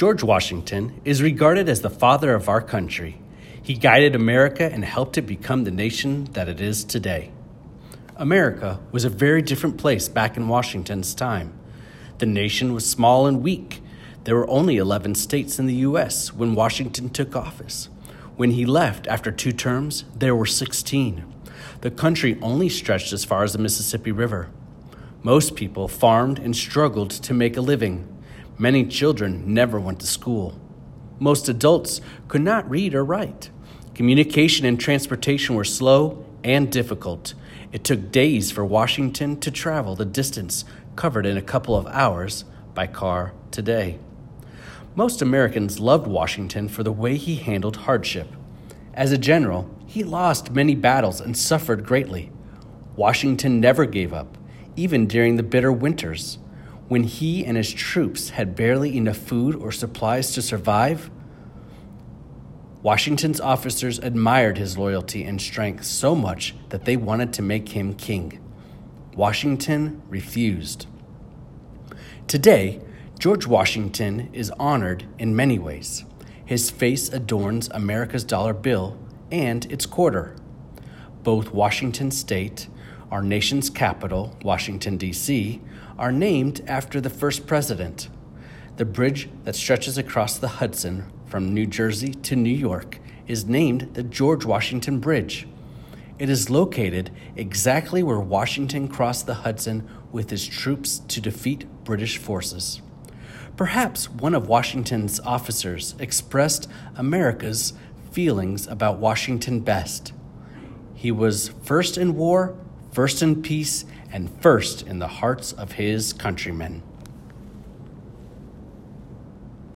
George Washington is regarded as the father of our country. He guided America and helped it become the nation that it is today. America was a very different place back in Washington's time. The nation was small and weak. There were only 11 states in the U.S. when Washington took office. When he left after two terms, there were 16. The country only stretched as far as the Mississippi River. Most people farmed and struggled to make a living. Many children never went to school. Most adults could not read or write. Communication and transportation were slow and difficult. It took days for Washington to travel the distance covered in a couple of hours by car today. Most Americans loved Washington for the way he handled hardship. As a general, he lost many battles and suffered greatly. Washington never gave up, even during the bitter winters. When he and his troops had barely enough food or supplies to survive, Washington's officers admired his loyalty and strength so much that they wanted to make him king. Washington refused. Today, George Washington is honored in many ways. His face adorns America's dollar bill and its quarter. Both Washington State, our nation's capital, Washington, D.C., are named after the first president. The bridge that stretches across the Hudson from New Jersey to New York is named the George Washington Bridge. It is located exactly where Washington crossed the Hudson with his troops to defeat British forces. Perhaps one of Washington's officers expressed America's feelings about Washington best. He was first in war, first in peace, and first in the hearts of his countrymen.